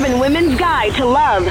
driven women's guide to love,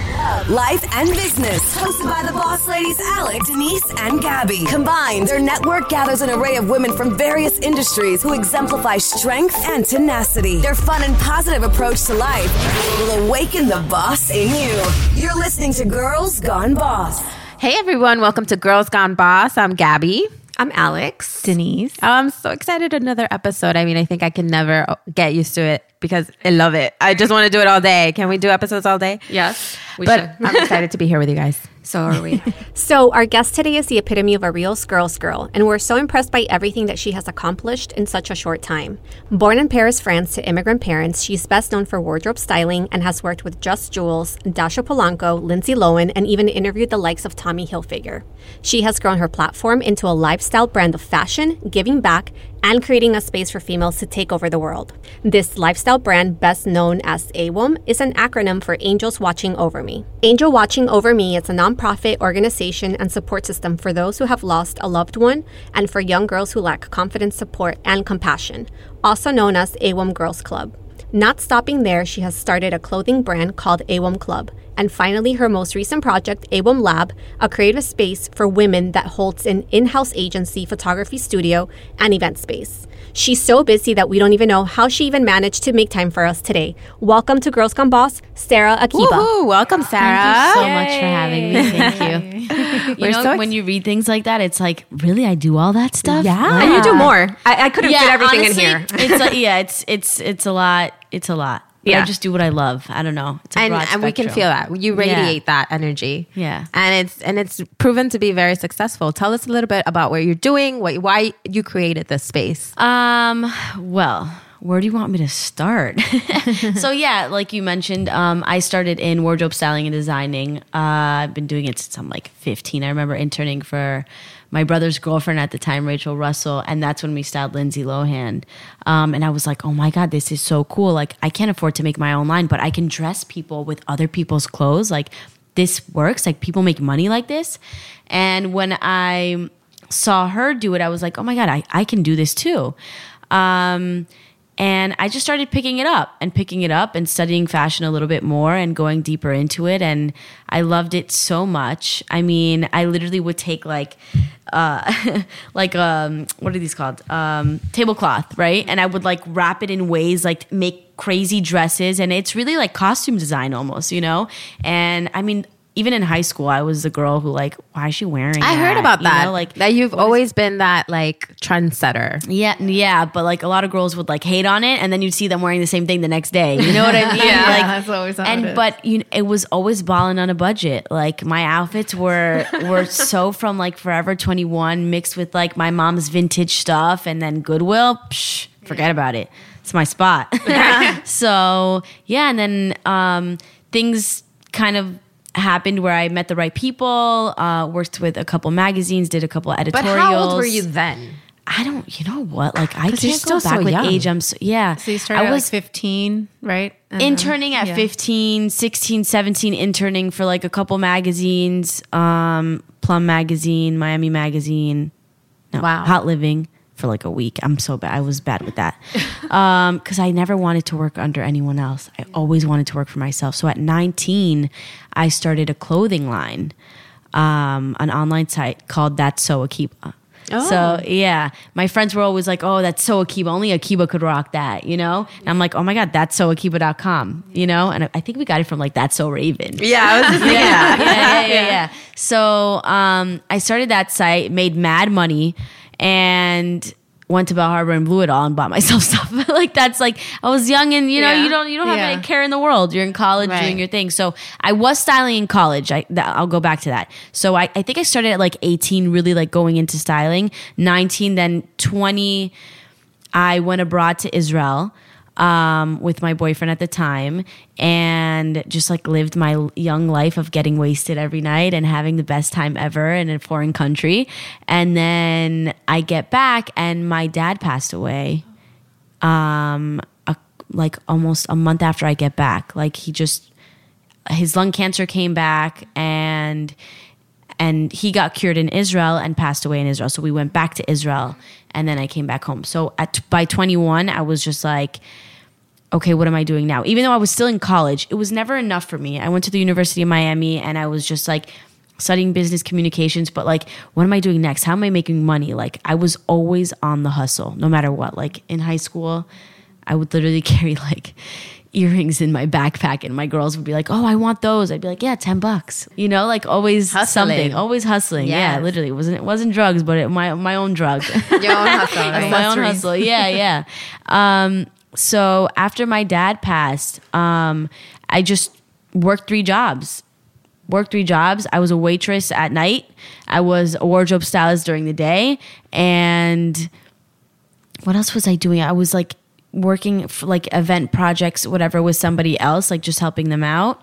life, and business. Hosted by the boss ladies Alex, Denise, and Gabby. Combined, their network gathers an array of women from various industries who exemplify strength and tenacity. Their fun and positive approach to life will awaken the boss in you. You're listening to Girls Gone Boss. Hey everyone, welcome to Girls Gone Boss. I'm Gabby. I'm Alex. Denise. Oh, I'm so excited another episode. I mean, I think I can never get used to it because I love it. I just want to do it all day. Can we do episodes all day? Yes, we but should. I'm excited to be here with you guys. So are we. so, our guest today is the epitome of a real girl's girl, and we're so impressed by everything that she has accomplished in such a short time. Born in Paris, France, to immigrant parents, she's best known for wardrobe styling and has worked with YesJulz, Dasha Polanco, Lindsay Lohan, and even interviewed the likes of Tommy Hilfiger. She has grown her platform into a lifestyle brand of fashion, giving back, and creating a space for females to take over the world. This lifestyle brand, best known as AWOM, is an acronym for Angels Watching Over Me. Angel Watching Over Me is a nonprofit organization and support system for those who have lost a loved one and for young girls who lack confidence, support, and compassion, also known as AWOM Girls Club. Not stopping there, she has started a clothing brand called AWOM Club. And finally, her most recent project, AWOM Lab, a creative space for women that holds an in house agency, photography studio, and event space. She's so busy that we don't even know how she even managed to make time for us today. Welcome to Girls Gone Boss, Sarah Akiba. Woo-hoo, welcome, Sarah. Thank you so Yay. much for having me. Thank you. you know, so ex- when you read things like that, it's like, really, I do all that stuff. Yeah, and you do more. I, I couldn't yeah, fit everything honestly, in here. it's like, yeah, it's it's it's a lot. It's a lot. Yeah. I just do what I love. I don't know. and, and we can feel that. You radiate yeah. that energy. Yeah. And it's and it's proven to be very successful. Tell us a little bit about what you're doing, what why you created this space. Um, well, where do you want me to start? so yeah, like you mentioned, um, I started in wardrobe styling and designing. Uh, I've been doing it since I'm like 15. I remember interning for my brother's girlfriend at the time, Rachel Russell, and that's when we styled Lindsay Lohan. Um, and I was like, oh my God, this is so cool. Like, I can't afford to make my own line, but I can dress people with other people's clothes. Like, this works. Like, people make money like this. And when I saw her do it, I was like, oh my God, I, I can do this too. Um, and I just started picking it up and picking it up and studying fashion a little bit more and going deeper into it. And I loved it so much. I mean, I literally would take like, uh, like um, what are these called? Um, tablecloth, right? And I would like wrap it in ways like make crazy dresses, and it's really like costume design almost, you know. And I mean, even in high school, I was the girl who like, why is she wearing? I that? heard about that. You know, like that you've always is, been that like trendsetter. Yeah, yeah, but like a lot of girls would like hate on it, and then you'd see them wearing the same thing the next day. You know what I mean? yeah, like, that's always how and but you know, it was always balling on a budget. Like my outfits were were so from like Forever Twenty One mixed with like my mom's vintage stuff, and then Goodwill. Psh, forget about it. It's my spot. so yeah, and then um, things kind of happened where I met the right people, uh, worked with a couple magazines, did a couple editorials. But how old were you then? I don't, you know what? Like I can't go back so with young. age. I'm so, yeah. So you started I was like 15, right? And interning at yeah. 15, 16, 17, interning for like a couple magazines, um, Plum Magazine, Miami Magazine, no, wow. Hot Living for like a week. I'm so bad. I was bad with that because um, I never wanted to work under anyone else. I always wanted to work for myself. So at 19, I started a clothing line, um, an online site called That's So Akiba. Oh. So yeah, my friends were always like, "Oh, that's so Akiba. Only Akiba could rock that," you know. And I'm like, "Oh my god, that's so Akiba.com," you know. And I think we got it from like that's so Raven. Yeah, I was yeah, yeah, yeah, yeah, yeah, So um, I started that site, made mad money and went to Bal Harbour and blew it all and bought myself stuff. like that's like I was young and you know yeah. you don't you don't have yeah. any care in the world. You're in college right. doing your thing. So I was styling in college. I I will go back to that. So I, I think I started at like 18, really like going into styling. 19, then 20. I went abroad to Israel um, with my boyfriend at the time and just like lived my young life of getting wasted every night and having the best time ever in a foreign country. And then I get back and my dad passed away. Um, a, like almost a month after I get back, like he just his lung cancer came back and and he got cured in Israel and passed away in Israel. So we went back to Israel and then I came back home. So at by 21 I was just like okay, what am I doing now? Even though I was still in college, it was never enough for me. I went to the University of Miami and I was just like studying business communications, but like, what am I doing next? How am I making money? Like, I was always on the hustle, no matter what. Like, in high school, I would literally carry like earrings in my backpack and my girls would be like, "Oh, I want those." I'd be like, "Yeah, 10 bucks." You know, like always Hustling. something, always hustling. Yeah, literally. It wasn't it wasn't drugs, but it, my my own drug. Your own hustle, right? my own hustle. Yeah, yeah. Um, so after my dad passed, um, I just worked three jobs. Worked three jobs. I was a waitress at night. I was a wardrobe stylist during the day, and what else was I doing? I was like working for like event projects, whatever, with somebody else, like just helping them out,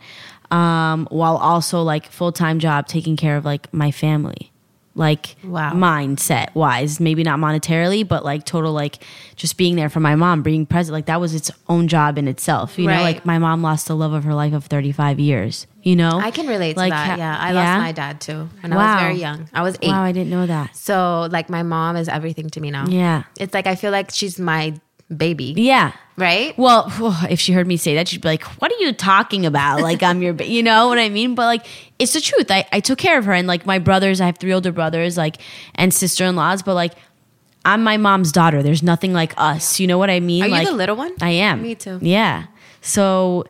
um, while also like full time job taking care of like my family, like Wow. mindset wise, maybe not monetarily, but like total like just being there for my mom, being present. Like that was its own job in itself. You know, like my mom lost the love of her life of thirty five years. You know, I can relate to Like, that. Yeah, I yeah? lost my dad too when I was very young. I was eight. Wow, I didn't know that. So like my mom is everything to me now. Yeah. It's like I feel like she's my baby. Yeah. Right? Well, if she heard me say that, she'd be like, "What are you talking about? Like I'm your, ba-" you know what I mean?" But like, it's the truth. I, I took care of her, and like my brothers, I have three older brothers, like and sister in laws. But like, I'm my mom's daughter. There's nothing like us. You know what I mean? Are you the little one? I am. Me too. Yeah. So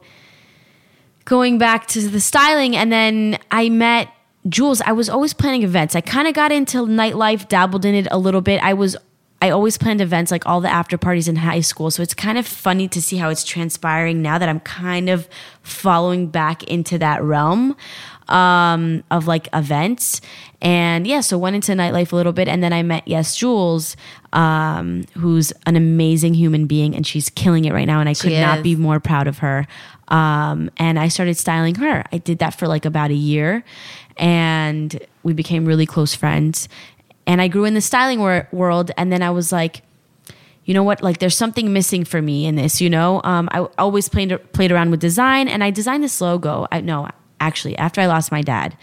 going back to the styling, and then I met Jules. I was always planning events. I kind of got into nightlife, dabbled in it a little bit. I was. I always planned events like all the after parties in high school. So it's kind of funny to see how it's transpiring now that I'm kind of following back into that realm um, of like events. And yeah, so went into nightlife a little bit. And then I met YesJulz, um, who's an amazing human being and she's killing it right now. And I could not be more proud of her. Um, and I started styling her. I did that for like about a year and we became really close friends. And I grew in the styling wor- world. And then I was like, you know what? Like, there's something missing for me in this. You know, um, I always played played around with design, and I designed this logo. I no, actually, after I lost my dad,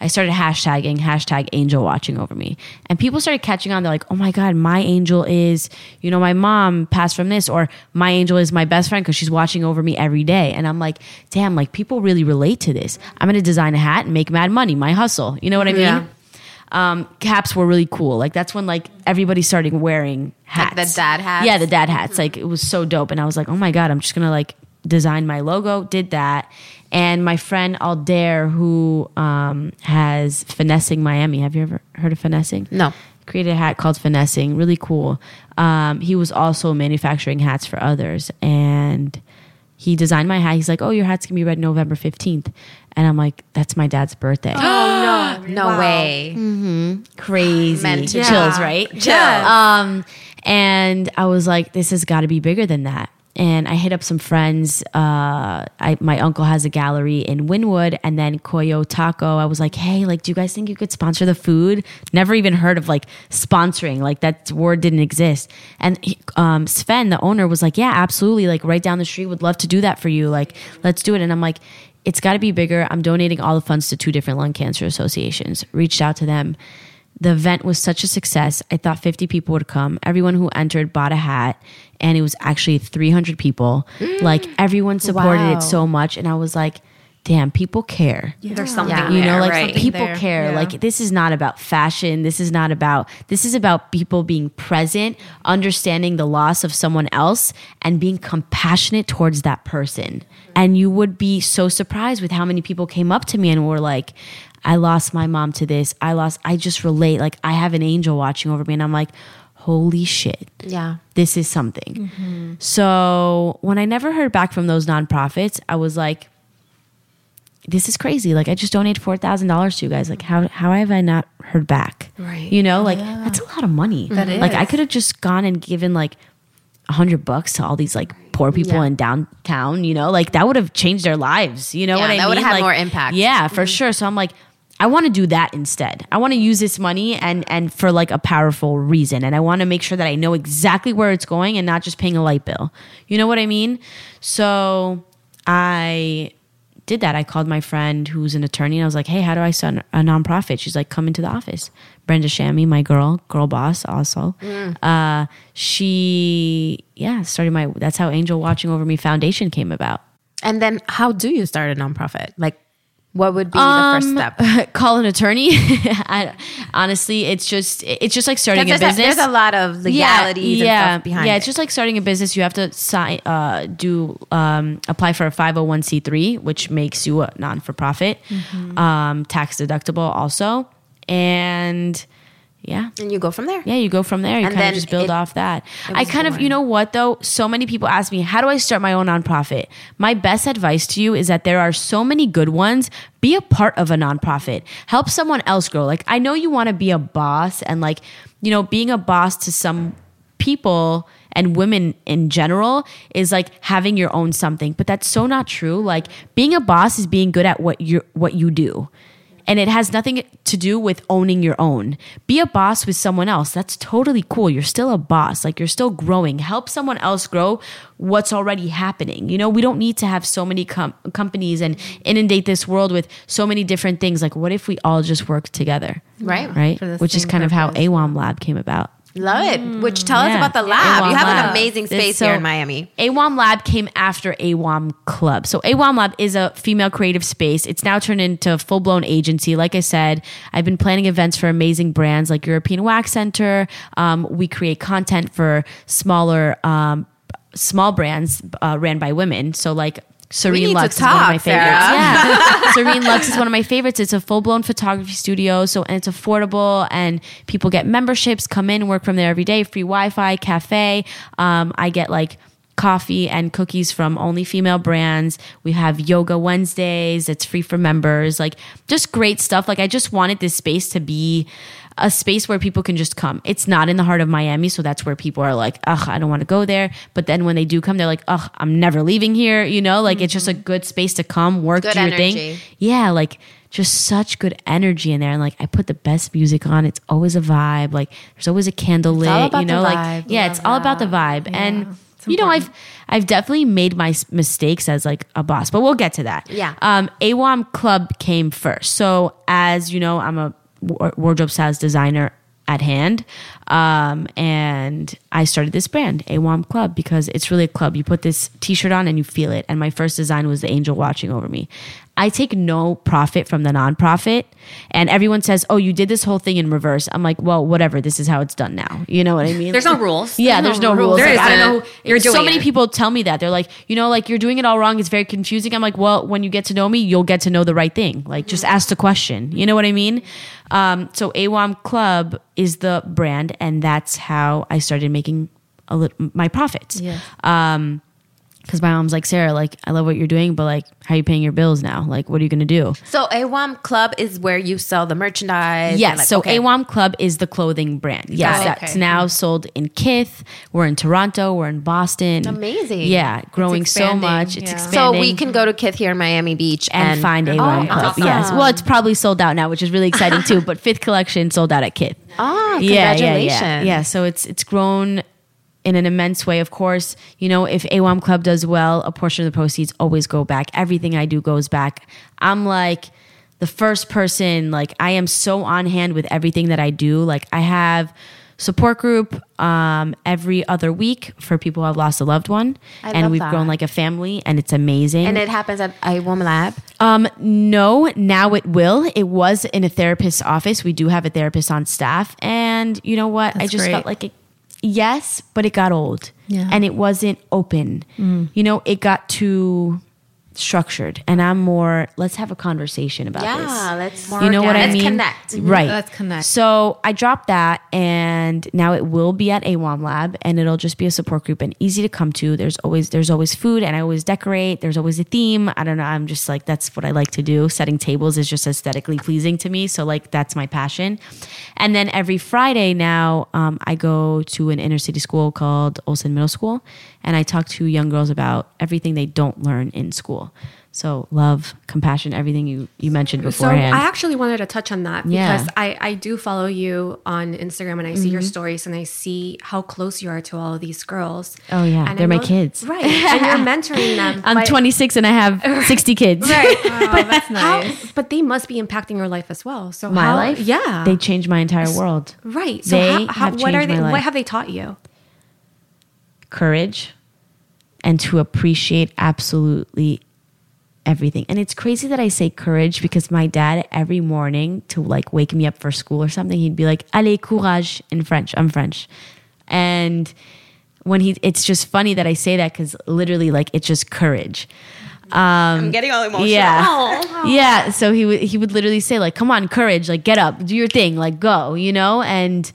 I started hashtagging hashtag Angel watching over me, and people started catching on. They're like, "Oh my god, my angel is you know my mom passed from this, or my angel is my best friend because she's watching over me every day." And I'm like, "Damn, like people really relate to this. I'm gonna design a hat and make mad money. My hustle. You know what I mean?" Yeah. Um, caps were really cool. Like that's when like everybody started wearing hats. Like the dad hats? Yeah, the dad hats. Like it was so dope. And I was like, oh my god, I'm just gonna like design my logo. Did that. And my friend Aldair, who um, has finessing Miami. Have you ever heard of finessing? No. Created a hat called finessing. Really cool. Um, he was also manufacturing hats for others, and he designed my hat. He's like, "Oh, your hat's gonna be red November 15th," and I'm like, "That's my dad's birthday." Oh no. No way. crazy Meant to be. chills, right? Chills. Um, and I was like, this has got to be bigger than that. And I hit up some friends. Uh, I, my uncle has a gallery in Wynwood, and then Coyo Taco. I was like, hey, like, do you guys think you could sponsor the food? Never even heard of like sponsoring. Like that word didn't exist. And he- um, Sven, the owner, was like, yeah, absolutely. Like right down the street, would love to do that for you. Like, let's do it. And I'm like, it's got to be bigger. I'm donating all the funds to two different lung cancer associations. Reached out to them. The event was such a success. I thought 50 people would come. Everyone who entered bought a hat, and it was actually 300 people. Like everyone supported Wow. it so much, and I was like, "Damn, people care." There's something Yeah. You know, like right? people There. care. Yeah. Like this is not about fashion. This is not about. This is about people being present, understanding the loss of someone else, and being compassionate towards that person. And you would be so surprised with how many people came up to me and were like, "I lost my mom to this. I lost. I just relate. Like I have an angel watching over me." And I'm like, "Holy shit." Yeah. this is something. Mm-hmm. So when I never heard back from those nonprofits, I was like, this is crazy. Like I just donated four thousand dollars to you guys. Like how how have I not heard back? Right. You know, like that's a lot of money. That Like I could have just gone and given like a hundred bucks to all these like poor people Yeah. in downtown. You know, like that would have changed their lives. You know Yeah, what I mean? that would have had Like, more impact. Yeah, for mm-hmm. sure. So I'm like. I want to do that instead. I want to use this money and and for like a powerful reason and I want to make sure that I know exactly where it's going and not just paying a light bill. You know what I mean? So I did that. I called my friend who's an attorney and I was like, hey, how do I start a nonprofit? She's like, come into the office. Brenda Shammy, my girl, girl boss also. Uh, she, yeah, started my, that's how Angel Watching Over Me Foundation came about. And then how do you start a nonprofit? Like, what would be the first Um, step? Call an attorney. I, honestly, it's just, it's just like starting a There's a, business. there's a lot of legalities and stuff behind yeah, it. it's just like starting a business. You have to sign, uh, do, um, apply for a 501c3, which makes you a non for profit, Mm-hmm. um, tax deductible also. And yeah. and you go from there. Yeah, you go from there. You And kind of just build it- off that. I kind of, you know what though? So many people ask me, how do I start my own nonprofit? My best advice to you is that there are so many good ones. Be a part of a nonprofit. Help someone else grow. Like, I know you want to be a boss and like, you know, being a boss to some people and women in general is like having your own something but that's so not true like being a boss is being good at what you what you do and it has nothing to do with owning your own. Be a boss with someone else. That's totally cool. You're still a boss. Like you're still growing. Help someone else grow what's already happening. You know, we don't need to have so many com- companies and inundate this world with so many different things. Like, what if we all just work together? Right. Right. Which is kind of how purpose. AWOM Lab came about. Love it. Which tell us about the lab. You have Lab. an amazing It's space so- here in Miami. AWOM Lab came after AWOM Club. So AWOM Lab is a female creative space. It's now turned into a full blown agency. Like I said, I've been planning events for amazing brands like European Wax Center. Um, we create content for smaller, um, small brands uh, ran by women. So like. Serene Lux is one of my favorites. Yeah. Serene Lux is one of my favorites. It's a full blown photography studio, so and it's affordable, and people get memberships, come in, work from there every day, free Wi Fi, cafe. Um, I get like coffee and cookies from only female brands. We have yoga Wednesdays. It's free for members. Like just great stuff. Like I just wanted this space to be a space where people can just come. It's not in the heart of Miami, so that's where people are like, ugh, I don't want to go there. But then when they do come, they're like, ugh, I'm never leaving here. You know, like it's just a good space to come, work, Good do your energy. thing. Yeah, like just such good energy in there. And like I put the best music on. It's always a vibe. Like there's always a candle lit. you know, like yeah, it's all about the vibe. and you know, I've I've definitely made my mistakes as like a boss, but we'll get to that. Yeah. Um, AWOM Club came first. So as you know, I'm a wardrobe styles designer at hand. Um, and I started this brand, AWOM Club, because it's really a club. You put this t shirt on and you feel it. And my first design was the angel watching over me. I take no profit from the nonprofit. And everyone says, Oh, you did this whole thing in reverse. I'm like, Well, whatever. This is how it's done now. You know what I mean? There's no rules. Yeah, there's no rules. There Like, I don't know. You're so many it. people tell me that they're like, you know, like you're doing it all wrong. It's very confusing. I'm like, well, when you get to know me, you'll get to know the right thing. Like, just ask the question. You know what I mean? Um, so AWOM Club is the brand, and that's how I started making a lit- my profits. Yeah. Um, because my mom's like, Sarah, like, I love what you're doing, but like, how are you paying your bills now? Like, what are you gonna do? So AWOM Club is where you sell the merchandise. Yes. like, so okay. AWOM Club is the clothing brand. Yes. That's Okay. now sold in Kith. We're in Toronto. We're in Boston. Amazing. Yeah. Growing so much. It's yeah. So expanding. So we can go to Kith here in Miami Beach and, and, find AWOM Oh, Club. awesome. Yes. Well, it's probably sold out now, which is really exciting too. But fifth collection sold out at Kith. Oh, Yeah, congratulations. Yeah, yeah. yeah. So it's it's grown in an immense way. Of course, you know, if AWOM Club does well, a portion of the proceeds always go back. Everything I do goes back. I'm like the first person, like I am so on hand with everything that I do. Like I have support group um, every other week for people who have lost a loved one. I and we've that. grown like a family and it's amazing. And it happens at AWOM Lab. Um, no, now it will. It was in a therapist's office. We do have a therapist on staff. And you know what? I just great. felt like it, yes, but it got old. Yeah. And it wasn't open. Mm. You know, it got too structured. And I'm more, let's have a conversation about Yeah, this. let's- you know what I Let's mean? connect. Right. Let's connect. So I dropped that and now it will be at AWOM Lab and it'll just be a support group and easy to come to. There's always there's always food and I always decorate. There's always a theme. I don't know. I'm just like that's what I like to do. Setting tables is just aesthetically pleasing to me. So like that's my passion. And then every Friday now um, I go to an inner city school called Olsen Middle School and I talk to young girls about everything they don't learn in school. So love, compassion, everything you you mentioned beforehand. So. I actually wanted to touch on that Yeah. because I, I do follow you on Instagram and I see your mm-hmm. stories and I see how close you are to all of these girls. Oh, yeah. And They're my kids. right? And you're mentoring them. I'm but- 26 and I have 60 kids. Right, but that's how- nice. but they must be impacting your life as well. So My how- life, yeah, they changed my entire world. right. So they how, how, have what are they? What have they taught you? courage and to appreciate absolutely everything. And it's crazy that I say courage because my dad every morning to like wake me up for school or something, he'd be like, "Allez, courage" in French. I'm French. And when he it's just funny that I say that cuz literally like it's just courage. Um, I'm getting all emotional. Yeah. Yeah. So he would he would literally say like, "Come on, courage! Like, get up, do your thing, like, go," you know. And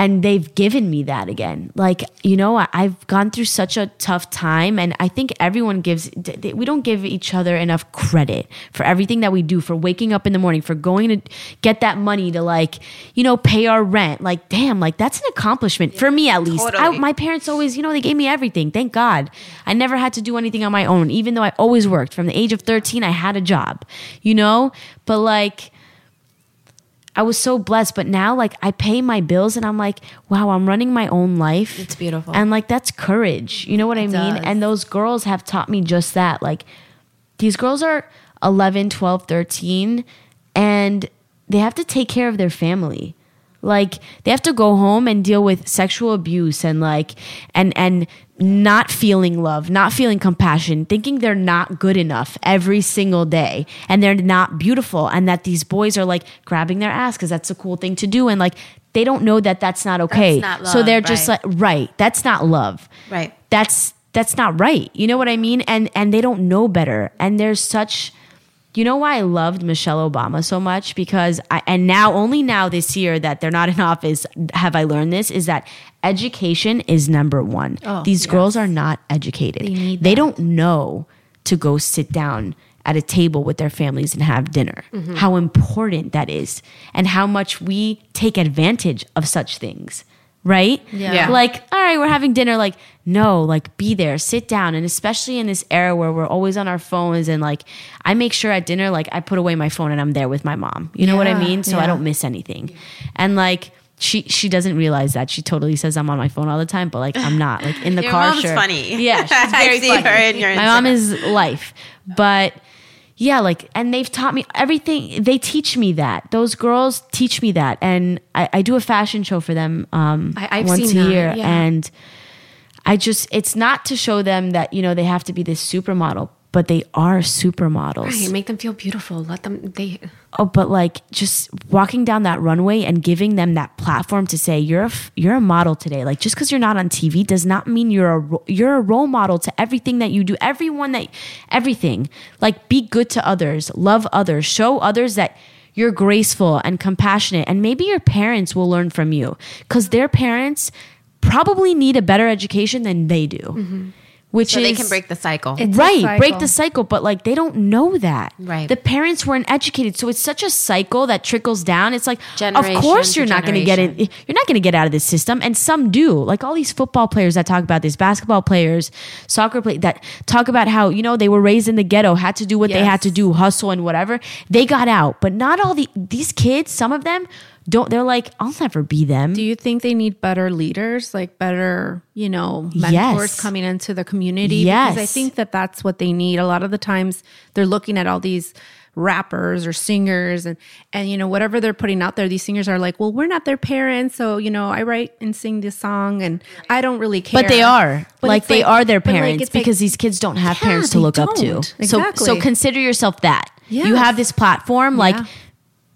and they've given me that again. Like, you know, I- I've gone through such a tough time, and I think everyone gives. We don't give each other enough credit for everything that we do, for waking up in the morning, for going to get that money to like, you know, pay our rent. Like, damn, like that's an accomplishment for me at least. I, my parents always, you know, they gave me everything. Thank God. I never had to do anything on my own, even though I always worked. From the age of 13, I had a job, you know? But like, I was so blessed. But now, like, I pay my bills and I'm like, wow, I'm running my own life. It's beautiful. And like, that's courage. You know what I mean? does. And those girls have taught me just that. Like, these girls are 11, 12, 13, and they have to take care of their family. Like they have to go home and deal with sexual abuse and like and and not feeling love, not feeling compassion, thinking they're not good enough every single day and they're not beautiful and that these boys are like grabbing their ass cuz that's a cool thing to do and like they don't know that that's not okay. not so they're just right. like right, that's not love Right. that's that's not right you know what i mean and and they don't know better and there's such you know why i loved michelle obama so much? Because i and now only now this year that they're not in office have i learned this is that education is number one. Oh, These girls are not educated. They, need don't know to go sit down at a table with their families and have dinner. Mm-hmm. How important that is and how much we take advantage of such things right? Yeah. Yeah. like all right we're having dinner like no like be there sit down. And especially in this era where we're always on our phones and like i make sure at dinner like i put away my phone and i'm there with my mom. You know what i mean? So i don't miss anything. And like she she doesn't realize that. She totally says i'm on my phone all the time but like i'm not. Like in the Your car mom's sure. funny. yeah she's I see funny. her in your my mom is life. But yeah like and they've taught me everything. They teach me that. Those girls teach me that. And i, I do a fashion show for them um I- once a that, year. yeah. and i just it's not to show them that you know they have to be this supermodel but they are supermodels Right, make them feel beautiful. Let them. They. oh but like just walking down that runway and giving them that platform to say you're a f- you're a model today like just because you're not on tv does not mean you're a ro- you're a role model to everything that you do everyone that everything like be good to others love others show others that you're graceful and compassionate and maybe your parents will learn from you because their parents probably need a better education than they do mm-hmm. Which So is they can break the cycle. It's a right break the cycle but like they don't know that. Right. the parents weren't educated so it's such a cycle that trickles down. It's like Generation of course you're not going to get it you're not going to get out of this system and some do. Like all these football players that talk about this basketball players soccer players that talk about how you know they were raised in the ghetto had to do what they had to do hustle and whatever. They got out but not all the these kids some of them don't they're like i'll never be them Do you think they need better leaders, like better, you know, mentors Yes. coming into the community? Yes. Because I think that that's what they need. A lot of the times they're looking at all these rappers or singers and and you know whatever they're putting out there these singers are like well we're not their parents so you know i write and sing this song and i don't really care But they are. But like they are their like, parents like- because these kids don't have Yeah, parents to look up to. don't. So Exactly. so consider yourself that. You have this platform, like Yeah.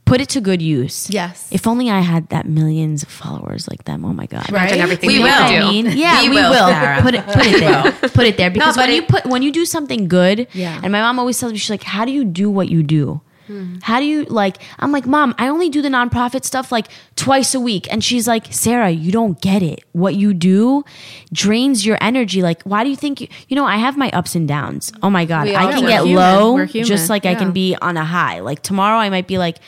Put it to good use. Yes. If only I had that millions of followers like them. Oh my God. Right? Imagine everything We they will. could I mean, yeah, we, We will. will, Put it, put it there. Put it there because but when you put when you do something good, Yeah. And my mom always tells me she's like, "How do you do what you do? Hmm. How do you like?" I'm like, "Mom, I only do the nonprofit stuff like twice a week," and she's like, "Sarah, you don't get it. What you do drains your energy. Like, why do you think you? You know, I have my ups and downs. Oh my god, We I can get human. low just like I can be on a high. Like tomorrow, I might be like,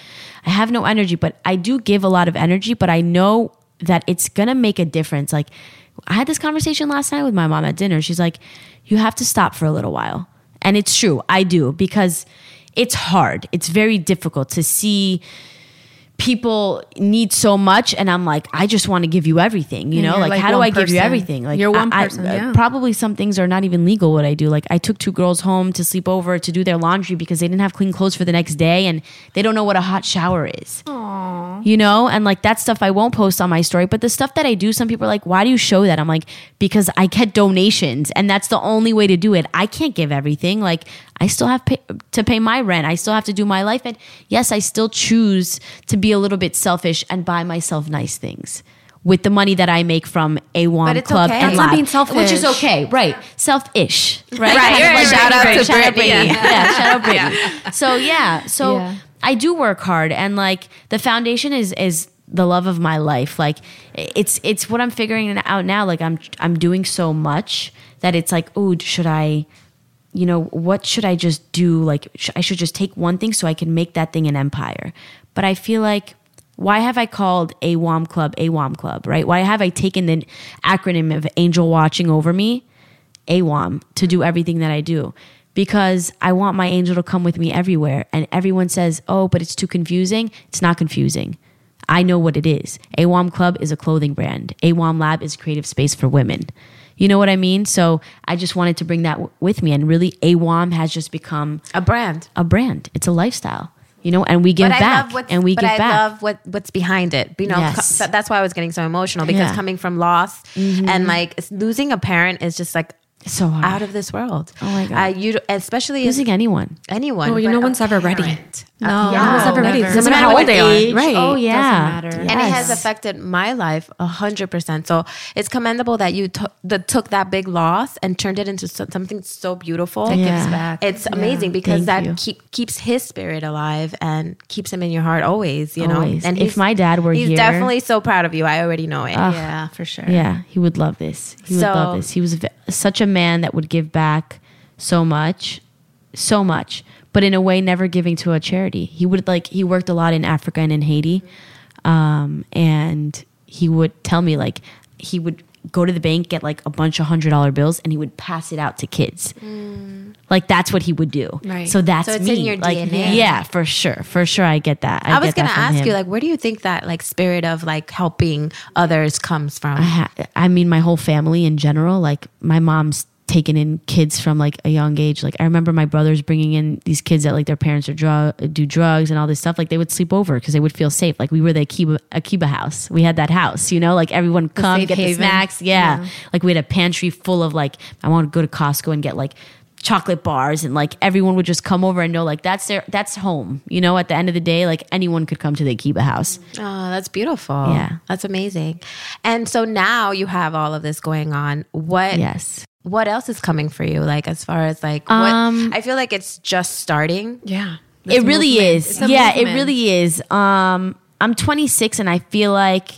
I have no energy, but I do give a lot of energy. But I know that it's gonna make a difference. Like I had this conversation last night with my mom at dinner. She's like, you have to stop for a little while. And it's true, I do because it's hard. It's very difficult to see people need so much and i'm like i just want to give you everything you And know? like, like how do i give you everything? Like You're one I- I- person, uh, yeah. probably some things are not even legal what i do. Like i took two girls home to sleep over to do their laundry because they didn't have clean clothes for the next day and they don't know what a hot shower is. Aww. you know? And like that stuff i won't post on my story but the stuff that i do some people are like why do you show that? I'm like because i get donations and that's the only way to do it. I can't give everything. Like i still have pay, to pay my rent. I still have to do my life. And yes i still choose to be a little bit selfish and buy myself nice things with the money that I make from AWOM But it's Club okay. and not Lab, being selfish. which is okay, right? Selfish, right? Right, right, right, shout out right, to. Shout out Brittany. yeah, shout out Brittany. So yeah, so Yeah. I do work hard, and like the foundation is is the love of my life. Like it's it's what I'm figuring out now. Like I'm I'm doing so much that it's like, oh, should I? You know, what should I just do? Like, sh- I should just take one thing so I can make that thing an empire. But I feel like, why have I called AWOM Club AWOM Club, right? Why have I taken the acronym of Angel Watching over me, AWOM, to do everything that I do? Because I want my angel to come with me everywhere. And everyone says, oh, but it's too confusing. It's not confusing. I know what it is. AWOM Club is a clothing brand. AWOM Lab is a creative space for women. You know what I mean? So I just wanted to bring that w- with me. And really, AWOM has just become A brand. a brand. It's a lifestyle, you know, and we give but I back love what's, and we but give I back. I love what what's behind it. You know, Yes. co- that's why I was getting so emotional because Yeah. Mm-hmm. coming from loss and like losing a parent is just like so hard. out of this world. Oh my God. Uh, you especially as losing anyone. anyone. Well, you but no a one's ever ready. Parent. No, Uh, no one's ever ready. never. Doesn't matter No how old what they age. are. Right. Oh yeah. Doesn't matter. and it has affected my life a hundred percent. So it's commendable that you to- that took that big loss and turned it into so- something so beautiful. That gives back. It's amazing because Thank that keep, keeps his spirit alive and keeps him in your heart always. You know, Always. and If my dad were he's here- definitely so proud of you. I already know it. Yeah, for sure. Yeah, he would love this. He would love this. He was v- such a man that would give back so much, so much, but in a way, never giving to a charity. He would like he worked a lot in Africa and in Haiti, um, and he would tell me like he would go to the bank get like a bunch of hundred dollar bills and he would pass it out to kids. Like that's what he would do. Right. So that's So it's me. in your like, DNA. Yeah, for sure, for sure. I get that. I, I was gonna ask him. you, like, where do you think that like spirit of like helping others comes from? I, ha- I mean, my whole family in general. Like my mom's taken in kids from like a young age. Like I remember my brothers bringing in these kids that like their parents are drug do drugs and all this stuff. Like they would sleep over because they would feel safe. Like we were the Akiba Akiba house. We had that house. You know, like everyone come safe get the haven. snacks. Yeah. like we had a pantry full of like I want to go to Costco and get like chocolate bars and like everyone would just come over and know like that's their that's home you know at the end of the day like anyone could come to the akiba house Oh, that's beautiful. Yeah. That's amazing. And so now you have all of this going on. What yes what else is coming for you? Like as far as like Um, what I feel like it's just starting. Yeah. it really movement. is. Yeah it really is. Um i'm 26 and i feel like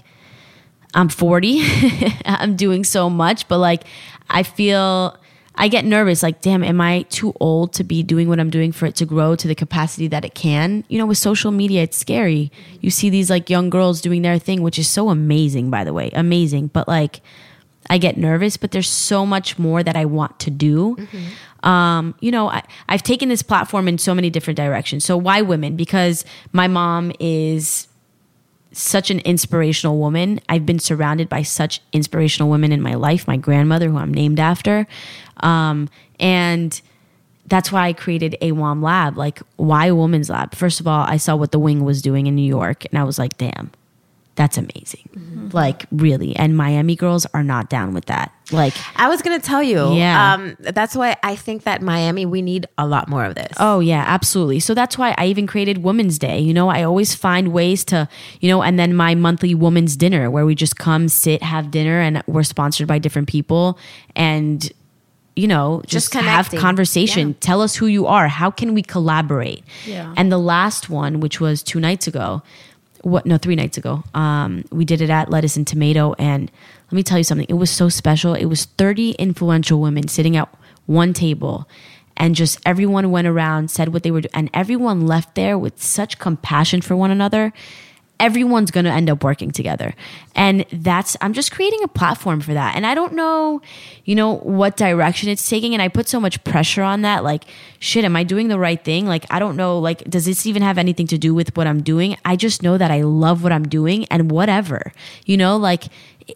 i'm 40 i'm doing so much but like i feel i get nervous. Like damn am i too old to be doing what i'm doing for it to grow to the capacity that it can? You know with social media it's scary. You see these like young girls doing their thing which is so amazing by the way. Amazing. But like I get nervous, but there's so much more that I want to do. Um, you know, I, I've taken this platform in so many different directions. So why women? Because my mom is such an inspirational woman. I've been surrounded by such inspirational women in my life. My grandmother, who I'm named after, um, and that's why I created AWOM Lab. Like, why a woman's lab? First of all, I saw what the Wing was doing in New York, and I was like, damn, that's amazing. Like, really. And Miami girls are not down with that. Like, I was gonna tell you. Yeah. Um, that's why I think that Miami we need a lot more of this. Oh yeah, absolutely. So that's why I even created Women's Day. You know, I always find ways to, you know, and then my monthly women's dinner where we just come, sit, have dinner, and we're sponsored by different people, and you know, just, have conversation. Yeah. Tell us who you are. How can we collaborate? Yeah. And the last one, which was two nights ago, what? No, three nights ago. Um, we did it at Lettuce and Tomato, and let me tell you something. It was so special. It was thirty influential women sitting at one table, and just everyone went around, said what they were doing, and everyone left there with such compassion for one another. Everyone's going to end up working together. And that's, I'm just creating a platform for that. And I don't know, you know, what direction it's taking. And I put so much pressure on that. Like, shit, am I doing the right thing? Like, I don't know, like, does this even have anything to do with what I'm doing? I just know that I love what I'm doing and whatever, you know, like,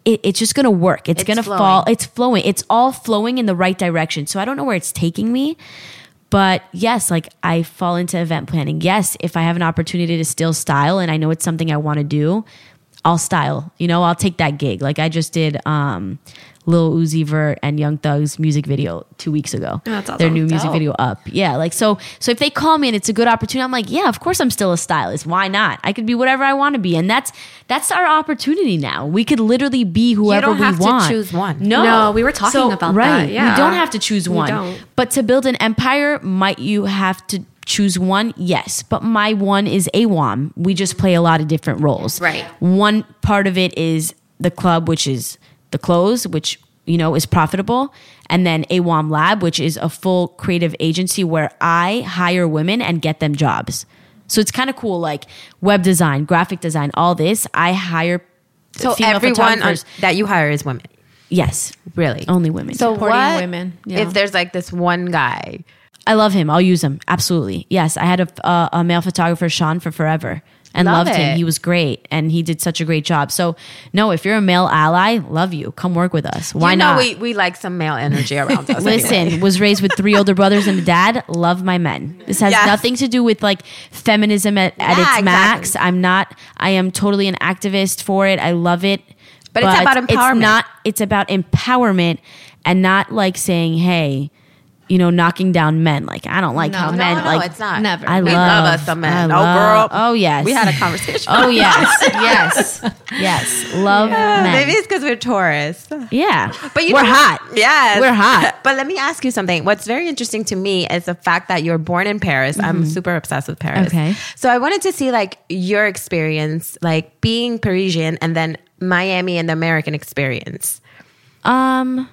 it, it's just gonna work. It's, It's gonna flowing. fall. It's flowing. It's all flowing in the right direction. So I don't know where it's taking me, but yes, like I fall into event planning. Yes, if I have an opportunity to still style and I know it's something I want to do, I'll style. You know, I'll take that gig. Like I just did um Lil Uzi Vert and Young Thug's music video two weeks ago. that's Their new music Dope. video up. Yeah, like so. So if they call me and it's a good opportunity, I'm like, yeah, of course I'm still a stylist. Why not? I could be whatever I want to be, and that's that's our opportunity now. We could literally be whoever we want. You don't we have to choose one. No, No, we were talking about right. that, yeah. we don't have to choose one. But to build an empire, might you have to choose one? Yes. But my one is AWOM. We just play a lot of different roles. Right. One part of it is the club, which is the clothes, which you know is profitable, and then AWOM Lab, which is a full creative agency where I hire women and get them jobs. So it's kind of cool, like web design, graphic design, all this. I hire So female everyone on, that you hire is women. yes, Really? only women. So Supporting what women, yeah. if there's like this one guy? I love him. I'll use him. Absolutely. Yes. I had a, a, a male photographer, Sean, for forever and Love loved him. He was great and he did such a great job. So, no, if you're a male ally, love you. Come work with us. Why you know not? We, we like some male energy around us. Listen, anyway. was raised with three older brothers and a dad. Love my men. This has Yes. nothing to do with like feminism at, at Yeah, its max. exactly. I'm not, I am totally an activist for it. I love it. But it's about It's empowerment. not, it's about empowerment and not like saying, hey, you know, knocking down men. Like, I don't like No. how No, men no, like, it's not. Never. I we love, love us some men. I oh, love- girl. Oh, yes. We had a conversation. Oh, yes. yes. Yes. Love men. Maybe it's because we're Taurus. yeah. But you we're know- hot. Yes. We're hot. But let me ask you something. What's very interesting to me is the fact that you're born in Paris. I'm super obsessed with Paris. Mm-hmm. Okay. So I wanted to see like your experience, like being Parisian and then Miami and the American experience. Um,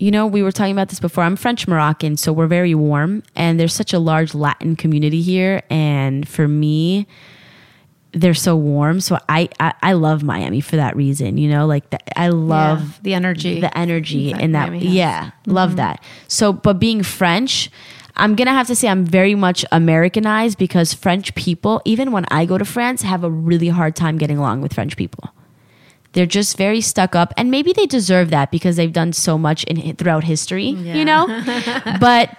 you know, we were talking about this before. I'm French Moroccan, so we're very warm, and there's such a large Latin community here. And for me, they're so warm. So I I, I love Miami for that reason. You know, like the, I love Yeah, the energy. the energy in that. Yeah, love mm-hmm. that. So, but being French. I'm gonna have to say I'm very much Americanized because French people, even when I go to France, have a really hard time getting along with French people. They're just very stuck up, and maybe they deserve that because they've done so much in throughout history, you know. but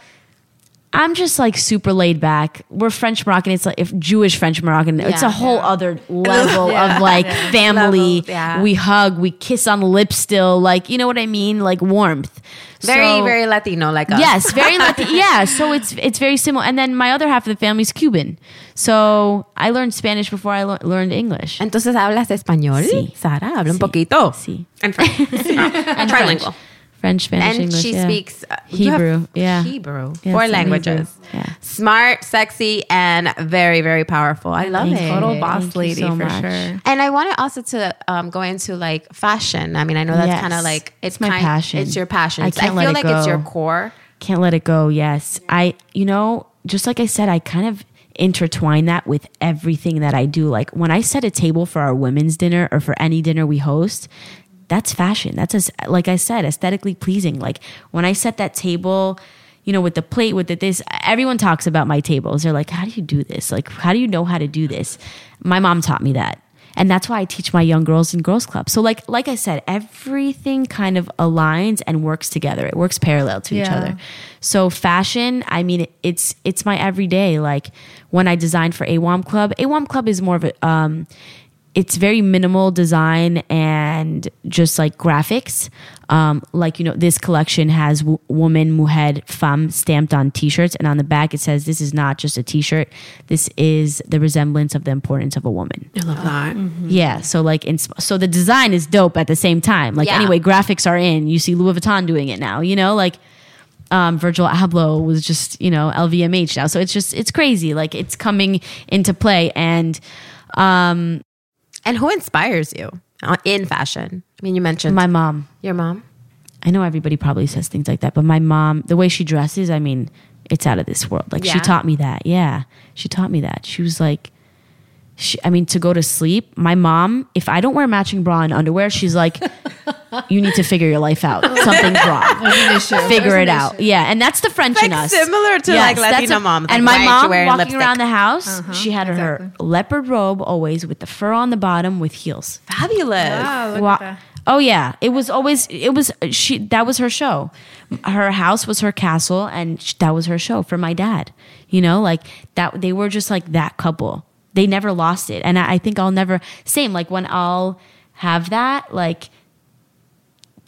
I'm just like super laid back. We're French Moroccan. It's like if Jewish French Moroccan. it's a whole other level of like family. Levels, yeah. We hug, we kiss on the lips still. Like you know what I mean? Like warmth. Very, So- very Latino like us. Yes, very Latin. yeah, so it's it's very similar. And then my other half of the family is Cuban, so I learned Spanish before I lear- learned English. Entonces hablas español, Sí. Sara. Habla un Sí. poquito. Sí. And French. Ah, and Trilingual. French, Spanish, And English. she yeah. speaks uh, Hebrew. Yeah, Hebrew. Yeah, Four languages. Yeah. Smart, sexy, and very, very powerful. I love Thank it. you. Total boss you lady so for much. sure. And I wanted also to um, go into like fashion. I mean, I know that's Yes. kind of like it's, It's my kind, passion. It's your passion. I can't I let feel it like it's your go. core. Can't let it go. Yes. I, you know, just like I said, I kind of intertwine that with everything that I do. Like when I set a table for our women's dinner or for any dinner we host, that's fashion. That's as, like I said, aesthetically pleasing. Like when I set that table, you know, with the plate, with the this, everyone talks about my tables. They're like, how do you do this? Like, how do you know how to do this? My mom taught me that. And that's why I teach my young girls in girls club. So like like I said, everything kind of aligns and works together. It works parallel to each Yeah. other. So fashion, I mean, it's it's my everyday. Like when I designed for AWOM Club, AWOM Club is more of a um, it's very minimal design and just like graphics. Um, like you know, this collection has w- woman, mujer, femme stamped on T-shirts, and on the back it says, "This is not just a T-shirt. This is the resemblance of the importance of a woman." I love that. Yeah. So like, in, so the design is dope at the same time. Like Yeah. anyway, graphics are in. You see Louis Vuitton doing it now. You know, like um, Virgil Abloh was just you know LVMH now. So it's just it's crazy. Like it's coming into play and. Um, And who inspires you uh, in fashion? I mean, you mentioned my mom. your mom. I know everybody probably says things like that, but my mom, the way she dresses, I mean, it's out of this world. Like she taught me that. Yeah. She taught me that. She was like, she, I mean, to go to sleep, my mom, if I don't wear matching bra and underwear, she's like, you need to figure your life out. Something's wrong. Figure it out. Yeah. And that's the French in us. similar to, like, that's Latina moms, And my why aren't mom walking lipstick? around the house, Uh-huh, she had her leopard robe always with the fur on the bottom with heels. Fabulous. Oh, look Wa- at that. Oh yeah, it was always it was she that was her show. Her house was her castle and sh- that was her show for my dad. You know, like that they were just like that couple. They never lost it. And I, I think I'll never same like when I'll have that like t-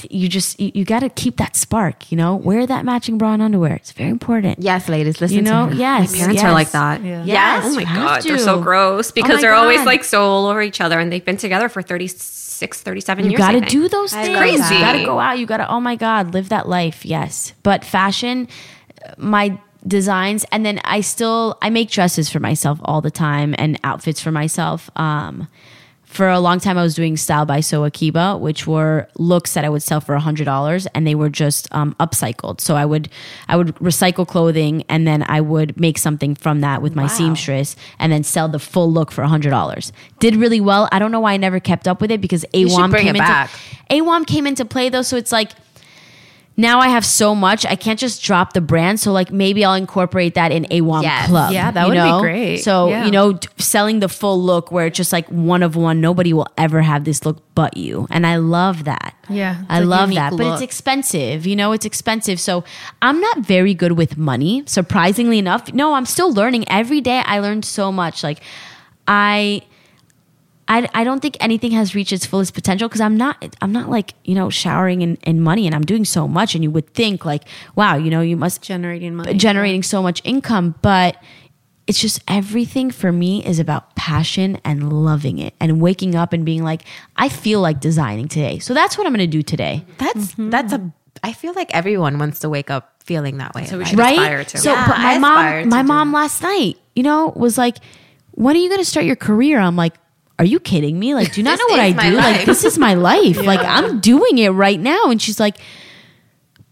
you just you, you got to keep that spark, you know? Wear that matching bra and underwear. It's very important. Yes, ladies, listen You know, to her. yes. My parents yes. are like that. Yeah. Yes, Oh my you have god, they're so gross Oh because my they're always like so all over each other and they've been together for 36, 37 You years. You got to do those things. crazy. You got to go out. You got to, oh my God, live that life. Yes. But fashion, my designs, and then I still, I make dresses for myself all the time and outfits for myself. Um, for a long time, I was doing Style by So Akiba, which were looks that I would sell for hundred dollars, and they were just um, upcycled. So I would I would recycle clothing, and then I would make something from that with my seamstress, and then sell the full look for hundred dollars. Did really well. I don't know why I never kept up with it because AWOM came into back. AWOM came into play though, so it's like now I have so much, I can't just drop the brand. So like maybe I'll incorporate that in AWOM Yes. Club. Yeah, that would be great. So Yeah. you know, selling the full look where it's just like one of one. Nobody will ever have this look but you, and I love that. Yeah, I love that. But it's expensive. You know, it's expensive. So I'm not very good with money. Surprisingly enough, no, I'm still learning every day. I learned so much. Like I. I, I don't think anything has reached its fullest potential because I'm not I'm not like you know showering in, in money and I'm doing so much and you would think like wow you know you must Generating money. generating so much income but it's just everything for me is about passion and loving it and waking up and being like I feel like designing today so that's what I'm gonna do today That's mm-hmm. that's a. I feel like everyone wants to wake up feeling that way. So we should right aspire to. so Yeah, but my I mom my do mom last night you know was like when are you gonna start your career I'm like are you kidding me like do you not know what I do like this is my life like I'm doing it right now and she's like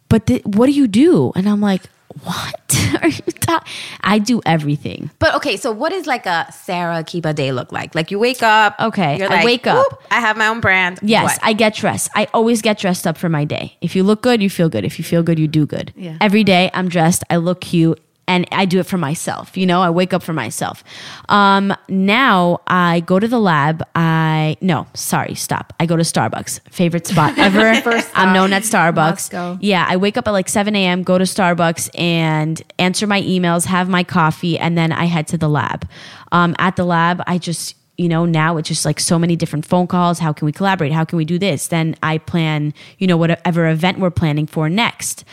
but th- what do you do and I'm like what are you ta- I do everything But okay, so what is like a Sarah Kiba day look like? Like you wake up. Okay, you're I like, wake up. I have my own brand. Yes, What? I get dressed. I always get dressed up for my day. If you look good, you feel good. If you feel good, you do good. Yeah. Every day I'm dressed, I look cute, and I do it for myself. You know, I wake up for myself. Um, now I go to the lab. I no, sorry, stop. I go to Starbucks. Favorite spot ever. I'm known at Starbucks. Yeah, I wake up at like 7 a.m., go to Starbucks and answer my emails, have my coffee, and then I head to the lab. Um, at the lab, I just, you know, now it's just like so many different phone calls. How can we collaborate? How can we do this? Then I plan, you know, whatever event we're planning for next.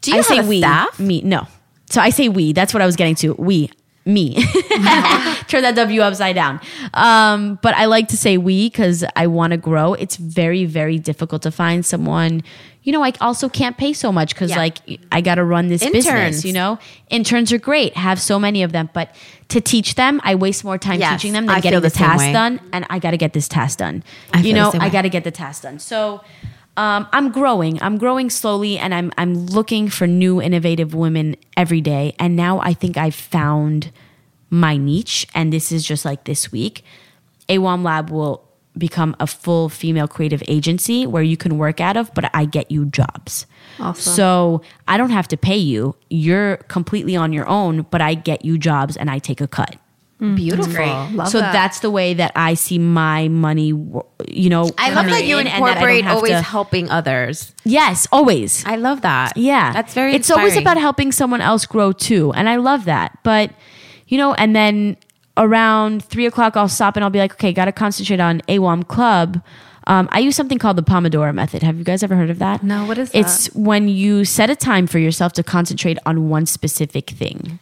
Do you I say have a we, staff? me, no. So I say we. That's what I was getting to. We, me. Turn that W upside down. Um, but I like to say we because I want to grow. It's very, very difficult to find someone. You know, I also can't pay so much because Yeah. like I got to run this business. You know, interns are great. Have so many of them, but to teach them, I waste more time Yes, teaching them than I getting the, the task way. done. And I got to get this task done. I you know, I got to get the task done. So um, I'm growing. I'm growing slowly, and I'm I'm looking for new innovative women every day. And now I think I've found my niche, and this is just like this week. AWOM Lab will become a full female creative agency where you can work out of, but I get you jobs. Awesome. So I don't have to pay you. You're completely on your own, but I get you jobs and I take a cut. Beautiful. Love so that. that's the way that I see my money. You know, I love that you that incorporate always to- helping others. yes, always. I love that. Yeah. that's very. It's always about helping someone else grow too. And I love that. But, you know, and then around three o'clock, I'll stop and I'll be like, okay, got to concentrate on AWOM Club. Um, I use something called the Pomodoro method. Have you guys ever heard of that? No, what is that? It's when you set a time for yourself to concentrate on one specific thing.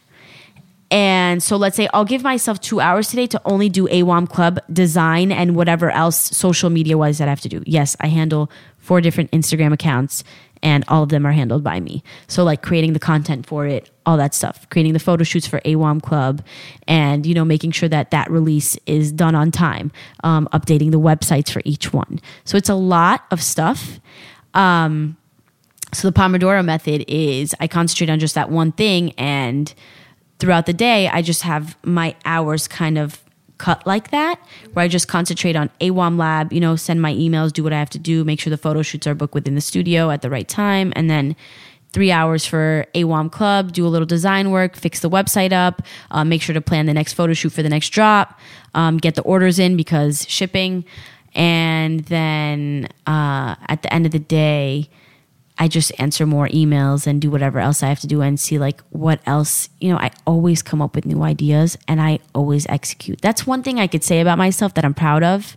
And so let's say I'll give myself two hours today to only do AWOM Club design and whatever else social media wise that I have to do. Yes, I handle four different Instagram accounts and all of them are handled by me. So like creating the content for it, all that stuff, creating the photo shoots for AWOM Club and, you know, making sure that that release is done on time, um, updating the websites for each one. So it's a lot of stuff. Um, so the Pomodoro method is I concentrate on just that one thing and throughout the day I just have my hours kind of cut like that, where I just concentrate on AWOM lab, you know, send my emails, do what I have to do, make sure the photo shoots are booked within the studio at the right time, and then three hours for AWOM Club, do a little design work, fix the website up, uh, make sure to plan the next photo shoot for the next drop, um, get the orders in because shipping. And then uh, at the end of the day, I just answer more emails and do whatever else I have to do and see like what else, you know, I always come up with new ideas and I always execute. That's one thing I could say about myself that I'm proud of.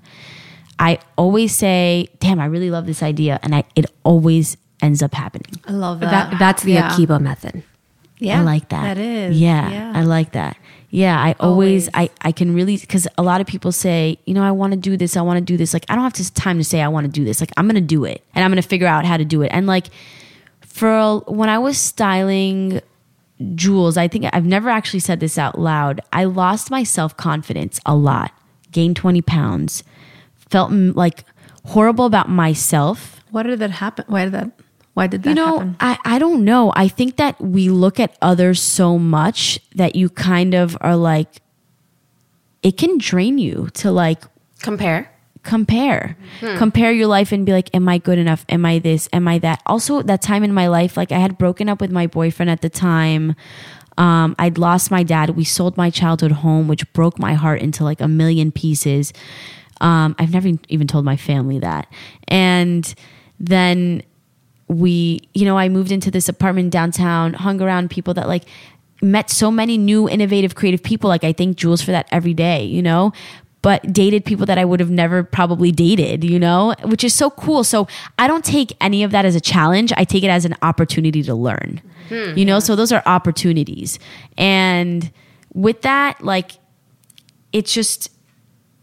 I always say, "Damn, I really love this idea." And I it always ends up happening. I love That, that's the Yeah. Akiba method. Yeah, I like that. That is. Yeah, I like that. Yeah, I always, Always. I, I can really, because a lot of people say, you know, I want to do this, I want to do this. Like, I don't have to, time to say I want to do this. Like, I'm going to do it and I'm going to figure out how to do it. And like, for a- when I was styling Julz, I think I've never actually said this out loud. I lost my self confidence a lot, gained 20 pounds, felt like horrible about myself What did that happen? Why did that? Why did that you know, happen? I, I don't know. I think that we look at others so much that you kind of are like, it can drain you to like Compare. compare. Compare your life and be like am i good enough? Am i this? Am i that? Also that time in my life like i had broken up with my boyfriend at the time. Um, i'd lost my dad. We sold my childhood home which broke my heart into like a million pieces. Um, i've never even told my family that. And then we you know i moved into this apartment downtown hung around people that like met so many new innovative creative people. Like i thank Julz for that every day you know? But dated people that i would have never probably dated you know? Which is so cool. So i don't take any of that as a challenge. I take it as an opportunity to learn hmm. you know? So those are opportunities. And with that like it's just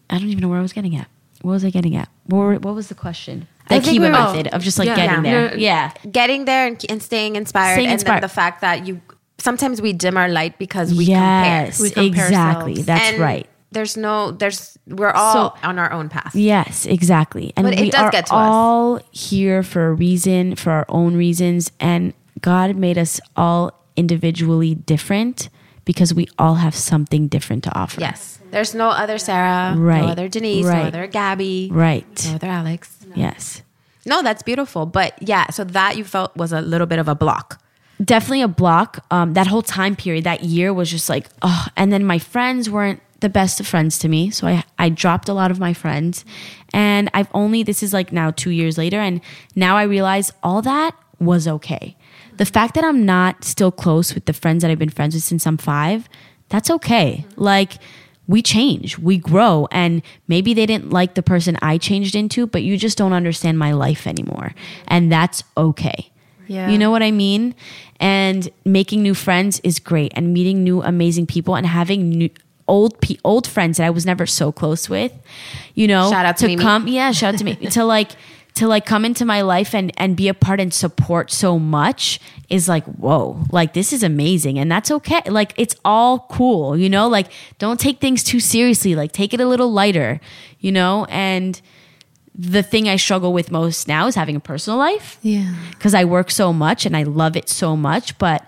i don't even know where i was getting at. What was i getting at? What, were- what was the question the I think Akiba we were- method of just like Yeah. getting Yeah. there yeah Getting there and, and staying inspired. Staying and inspired. then the fact that you sometimes we dim our light because we yes, compare. We compare exactly. ourselves. That's And right. There's no, there's, we're all on our own path. Yes, exactly. And But it we does are get to us. all here for a reason, for our own reasons, and God made us all individually different because we all have something different to offer. Yes. There's no other Sarah, Right. no other Denise, Right. no other Gabby, Right. no other Alex. Yes. No, that's beautiful. But yeah, so that you felt was a little bit of a block. definitely a block. Um, that whole time period, that year was just like, oh. And then my friends weren't the best of friends to me, so I I dropped a lot of my friends, and I've only this is like now two years later, and now I realize all that was okay. The fact that I'm not still close with the friends that I've been friends with since I'm five, that's okay. Like we change, we grow, and maybe they didn't like the person I changed into, but you just don't understand my life anymore, and that's okay. Yeah. You know what I mean? And making new friends is great and meeting new amazing people and having new old pe- old friends that I was never so close with. You know, Shout out to Mimi. come yeah, shout out to me to like to like come into my life and and be a part and support so much is like whoa like this is amazing and that's okay like it's all cool you know like don't take things too seriously like take it a little lighter you know and the thing I struggle with most now is having a personal life Yeah. because I work so much and I love it so much. But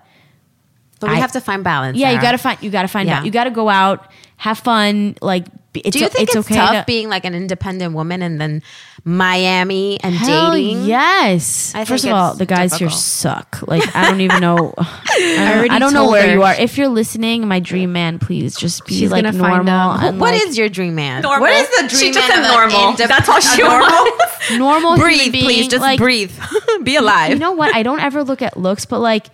But we I- have to find balance. yeah, you gotta find you gotta find Yeah. out. You gotta go out, have fun. Like, it's Do you o- think it's, okay tough to- being like an independent woman and then Miami and Hell dating? yes. I First of all, the guys here suck. Like, I don't even know. I, already I don't know where her. you are. If you're listening, my dream man, please just be She's like normal. out. and What like, is your dream man? Normal. What is the She dream just man? said of an normal. indep- That's all she a normal. normal breathe, being, please. Just like, breathe. Be alive. you know what? I don't ever look at looks, but like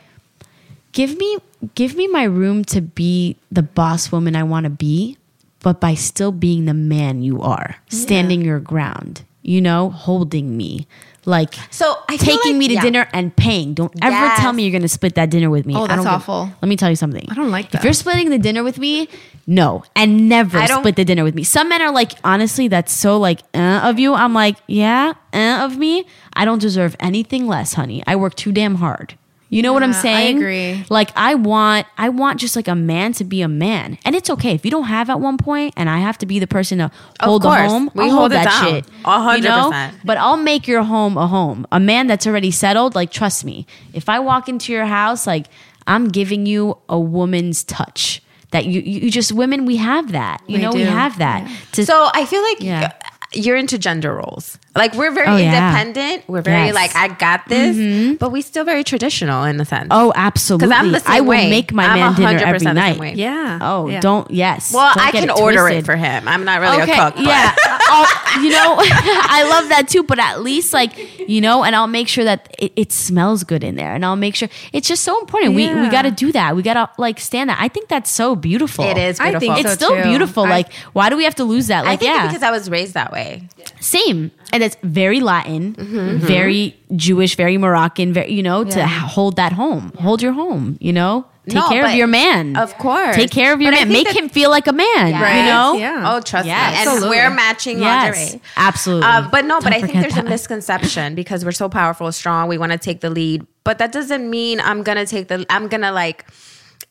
give me give me my room to be the boss woman I want to be, but by still being the man you are, standing your ground, you know, holding me. Like So I taking like- me to yeah. dinner and paying. Don't ever Yes. tell me you're going to split that dinner with me. Oh, I that's don't give- awful. let me tell you something. I don't like that. If you're splitting the dinner with me, no, and never split the dinner with me. Some men are like, honestly, that's so like uh, of you. I'm like, yeah, uh, of me. I don't deserve anything less, honey. I work too damn hard. You know what I'm saying? I agree. Like I want, I want just like a man to be a man, and it's okay if you don't have at one point, and I have to be the person to hold the home. We I'll hold hold that down. shit. A hundred you know? percent. But I'll make your home a home. A man that's already settled, like trust me. If I walk into your house, like I'm giving you a woman's touch. that you you just women we have that you We know we have that to So I feel like Yeah. you're into gender roles. Like we're very Oh, yeah. independent. We're very Yes. like I got this, mm-hmm. but we still very traditional in a sense. oh absolutely Because I'm the same I will way. make my I'm man dinner 100% every the same night way. Yeah. oh Yeah. don't yes well, Don't I get can order it for him. I'm not really a cook. but- Yeah. I'll- you know, I love that too, but at least like, you know, and I'll make sure that it, it smells good in there. And I'll make sure it's just so important. We we gotta do that. We gotta like stand that. I think that's so beautiful. It is I think. It's so, still too. beautiful. I- like, why do we have to lose that? I Like, think yeah. because I was raised that way. Same. And it's very Latin, Mm-hmm. very Jewish, very Moroccan, very, you know, to hold that home. Hold your home, you know? Take No, care of your man. Of course. Take care of your But man. Make that- him feel like a man, Yes. you know? Yeah. Oh, trust Yes. me. And Absolutely. we're matching Yes, lingerie. absolutely. Uh, but no, but Don't I think forget there's a misconception because we're so powerful, strong. We want to take the lead, but that doesn't mean I'm gonna take the. I'm gonna like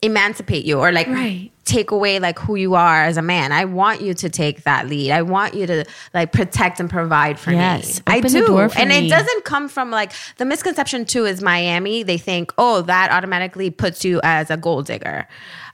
emancipate you or like Right. take away like who you are as a man. I want you to take that lead. I want you to like protect and provide for Yes. me. I do, and me. it doesn't come from like the misconception too is Miami. They think oh that automatically puts you as a gold digger.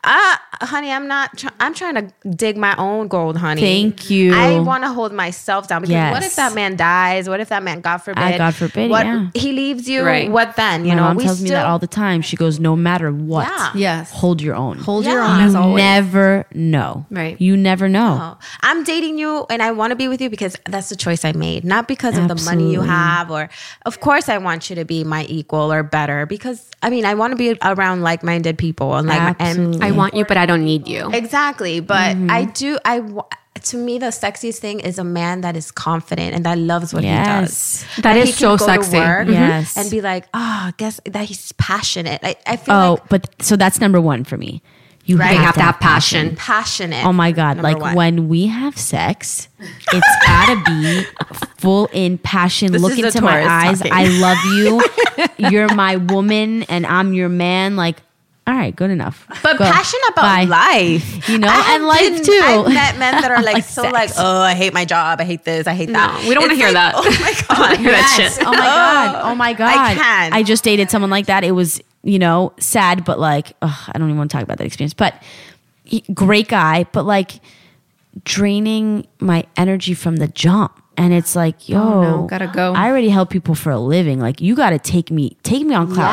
Uh, honey, I'm not. Try- I'm trying to dig my own gold, honey. Thank you. I want to hold myself down because what if that man dies? What if that man, God forbid, Ah, God forbid, what yeah. he leaves you? Right. What then? You My know, mom we tells me that all the time. She goes, no matter what, Yeah. Yes. hold your own. Hold your Yeah. own as always. Never know. Right. You never know. Oh, I'm dating you and I want to be with you because that's the choice I made, not because of the money you have or of course I want you to be my equal or better because I mean I want to be around like-minded people and like Absolutely. and I want you, but I don't need you. exactly, but Mm-hmm. I do I wa- to me the sexiest thing is a man that is confident and that loves what he does. That he is can so go to sexy. work Yes. and be like, "Oh, guess that he's passionate." I, I feel Oh, like but so that's number one for me. You Right. They have to have passion. passionate. Oh my god! Like one. when we have sex, it's gotta be full in passion. This Look into my eyes. talking. I love you. You're my woman, and I'm your man. Like, all right, good enough. but Go. passionate about Bye. life, You know, and life been- too. I've met men that are like, Like so sex. like, oh, I hate my job, I hate this, I hate that. we don't wanna hear like, that. Oh my god, hear that Yes. shit. Oh my god. Oh my god. I can. I just dated someone like that. It was, you know, sad, but like, ugh, I don't even want to talk about that experience. But he- great guy, but like draining my energy from the jump. And it's like, yo, Oh, no, gotta go. I already help people for a living. Like, you got to take me, take me on cloud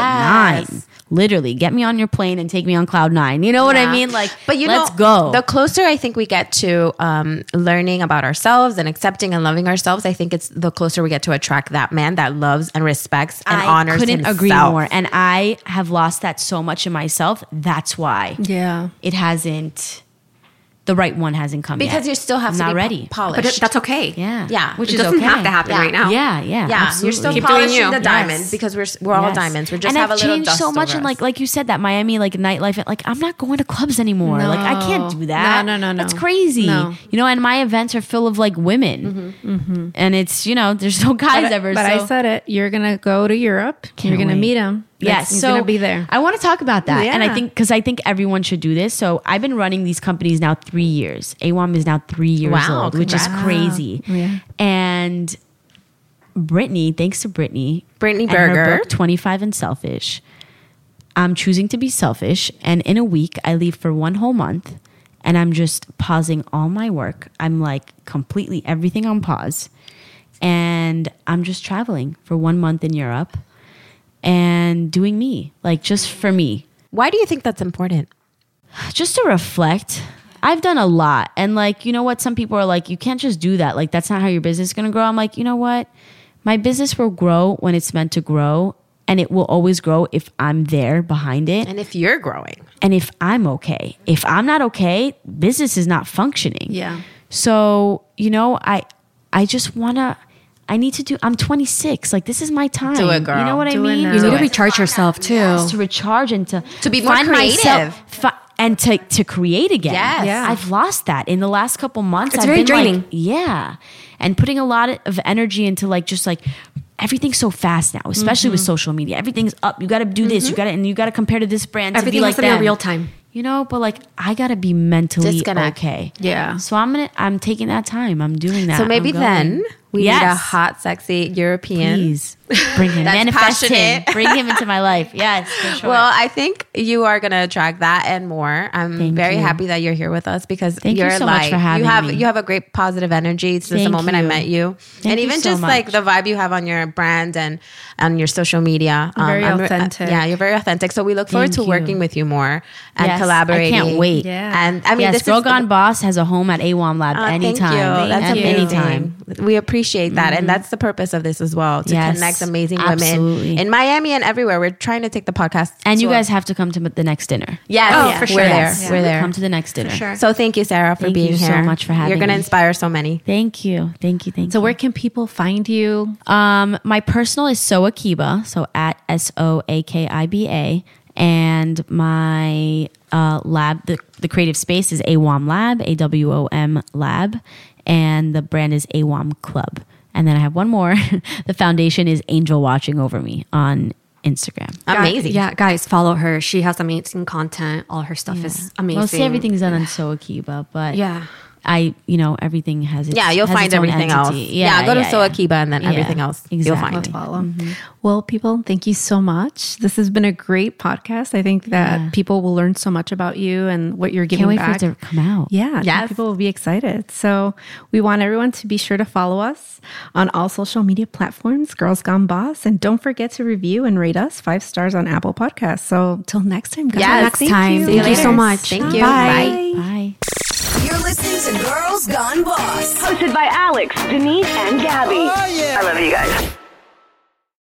Yes. nine. Literally, get me on your plane and take me on cloud nine. You know what I mean? Like, but you let's know, go. The closer I think we get to um, learning about ourselves and accepting and loving ourselves, I think it's the closer we get to attract that man that loves and respects and I honors couldn't himself. agree more. And I have lost that so much in myself. That's why. Yeah. it hasn't the right one hasn't come yet. because yet. you still have I'm to not be ready. po- polished. But it, that's okay. yeah, Yeah. which It is doesn't okay. have to happen Yeah. right now. Yeah, yeah, yeah, absolutely. you're still Keep polishing you. the Yes. because we're we're all Yes. diamonds. We just and have I've a little changed dust so much, and like like you said that Miami like nightlife. Like I'm not going to clubs anymore. Like I can't do that. No, no, no, no. That's crazy. No. You know, and my events are full of like women, mm-hmm. Mm-hmm. and it's you know there's no guys But, ever. but so. I said it. You're gonna go to Europe. you're gonna wait. meet him. Yes, he's so gonna be there. I want to talk about that, and I think because I think everyone should do this. So I've been running these companies now three years. AWOM is now three years Wow, old, which is crazy. Oh, yeah. And Brittany, thanks to Brittany, Brittany Berger. book, Twenty Five and Selfish. I'm choosing to be selfish, and in a week I leave for one whole month, and I'm just pausing all my work. I'm like completely everything on pause, and I'm just traveling for one month in Europe and doing me, like just for me, Why do you think that's important? just to reflect. I've done a lot. And like, you know what? Some people are like, you can't just do that. Like, that's not how your business is going to grow. I'm like, you know what? My business will grow when it's meant to grow. And it will always grow if I'm there behind it. And if you're growing, And if I'm okay. If I'm not okay, business is not functioning. Yeah. So, you know, I I just wanna I need to do I'm 26. Like this is my time. Do it, girl. You know what Do I mean? You need to it. recharge yourself too. Yes, to recharge and to To be more find creative. myself, fi- and to to create again. Yes. Yeah. I've lost that in the last couple months. It's I've very been like- draining. yeah, and putting a lot of energy into like just like everything's so fast now, especially with Mm-hmm. social media. Everything's up. You got to do this. You got to and you got to compare to this brand. Everything to be has like to be them. real time. You know, but like I got to be mentally Disconnect. okay. Yeah. So I'm gonna. I'm taking that time. I'm doing that. so maybe then we need a hot, sexy European Please. Bring him, manifest him, passionate. bring him into my life. Yes, for sure. Well, I think you are going to attract that and more. I'm Thank very you. happy that you're here with us because Thank you you're so much light. for having you have me. you have a great positive energy since the Thank moment I met you, Thank and you even so just like the vibe you have on your brand and on your social media. Um, Very I'm re- authentic. yeah, you're very authentic. So we look forward to you. working with you more and Yes, I collaborating. can't wait. Yeah. And I mean, yes, this Girl is Gone Boss has a home at AWOM Lab Oh, anytime. Thank you. That's amazing. anytime. We appreciate that, and that's the purpose of this as well to Yes, connect amazing absolutely. women in Miami and everywhere. We're trying to take the podcast, And you to guys have to come to the next dinner. yes, Oh, yeah, for we're sure. there. Yes. We're there. Come to the next dinner. sure. So thank you, Sarah, for Thank being you so much for having You're going to inspire so many. Thank you. Thank you. Thank So you. So where can people find you? Um, my personal is So Akiba, so at S O A K I B A, and my uh, lab, the, the creative space is AWOM Lab, A W O M Lab, and the brand is AWOM Club. And then I have one more. the foundation is Angel Watching Over Me on Instagram. Amazing. Yeah, guys, follow her. She has amazing content. All her stuff is amazing. Mostly everything's done on So Akiba, but Yeah. I, you know, everything has its Yeah, you'll find its own everything else. entity. Yeah, go to yeah, So yeah. And then Yeah, everything else you'll exactly. find. follow. Mm-hmm. Mm-hmm. Well, people, thank you so much. This has been a great podcast. I think that Yeah. people will learn so much about you and what you're giving Can't wait back. for it to come out. Yeah, I think Yes. people will be excited. So we want everyone to be sure to follow us on all social media platforms, Girls Gone Boss, and don't forget to review and rate us five stars on Apple Podcasts. So till next time, guys. Yes. Next Thank time. you. Thank you so much. Thank you. Bye. Bye. You're listening to Girls Gone Boss. Hosted by Alex, Denise, and Gabby. Oh, yeah. I love you guys.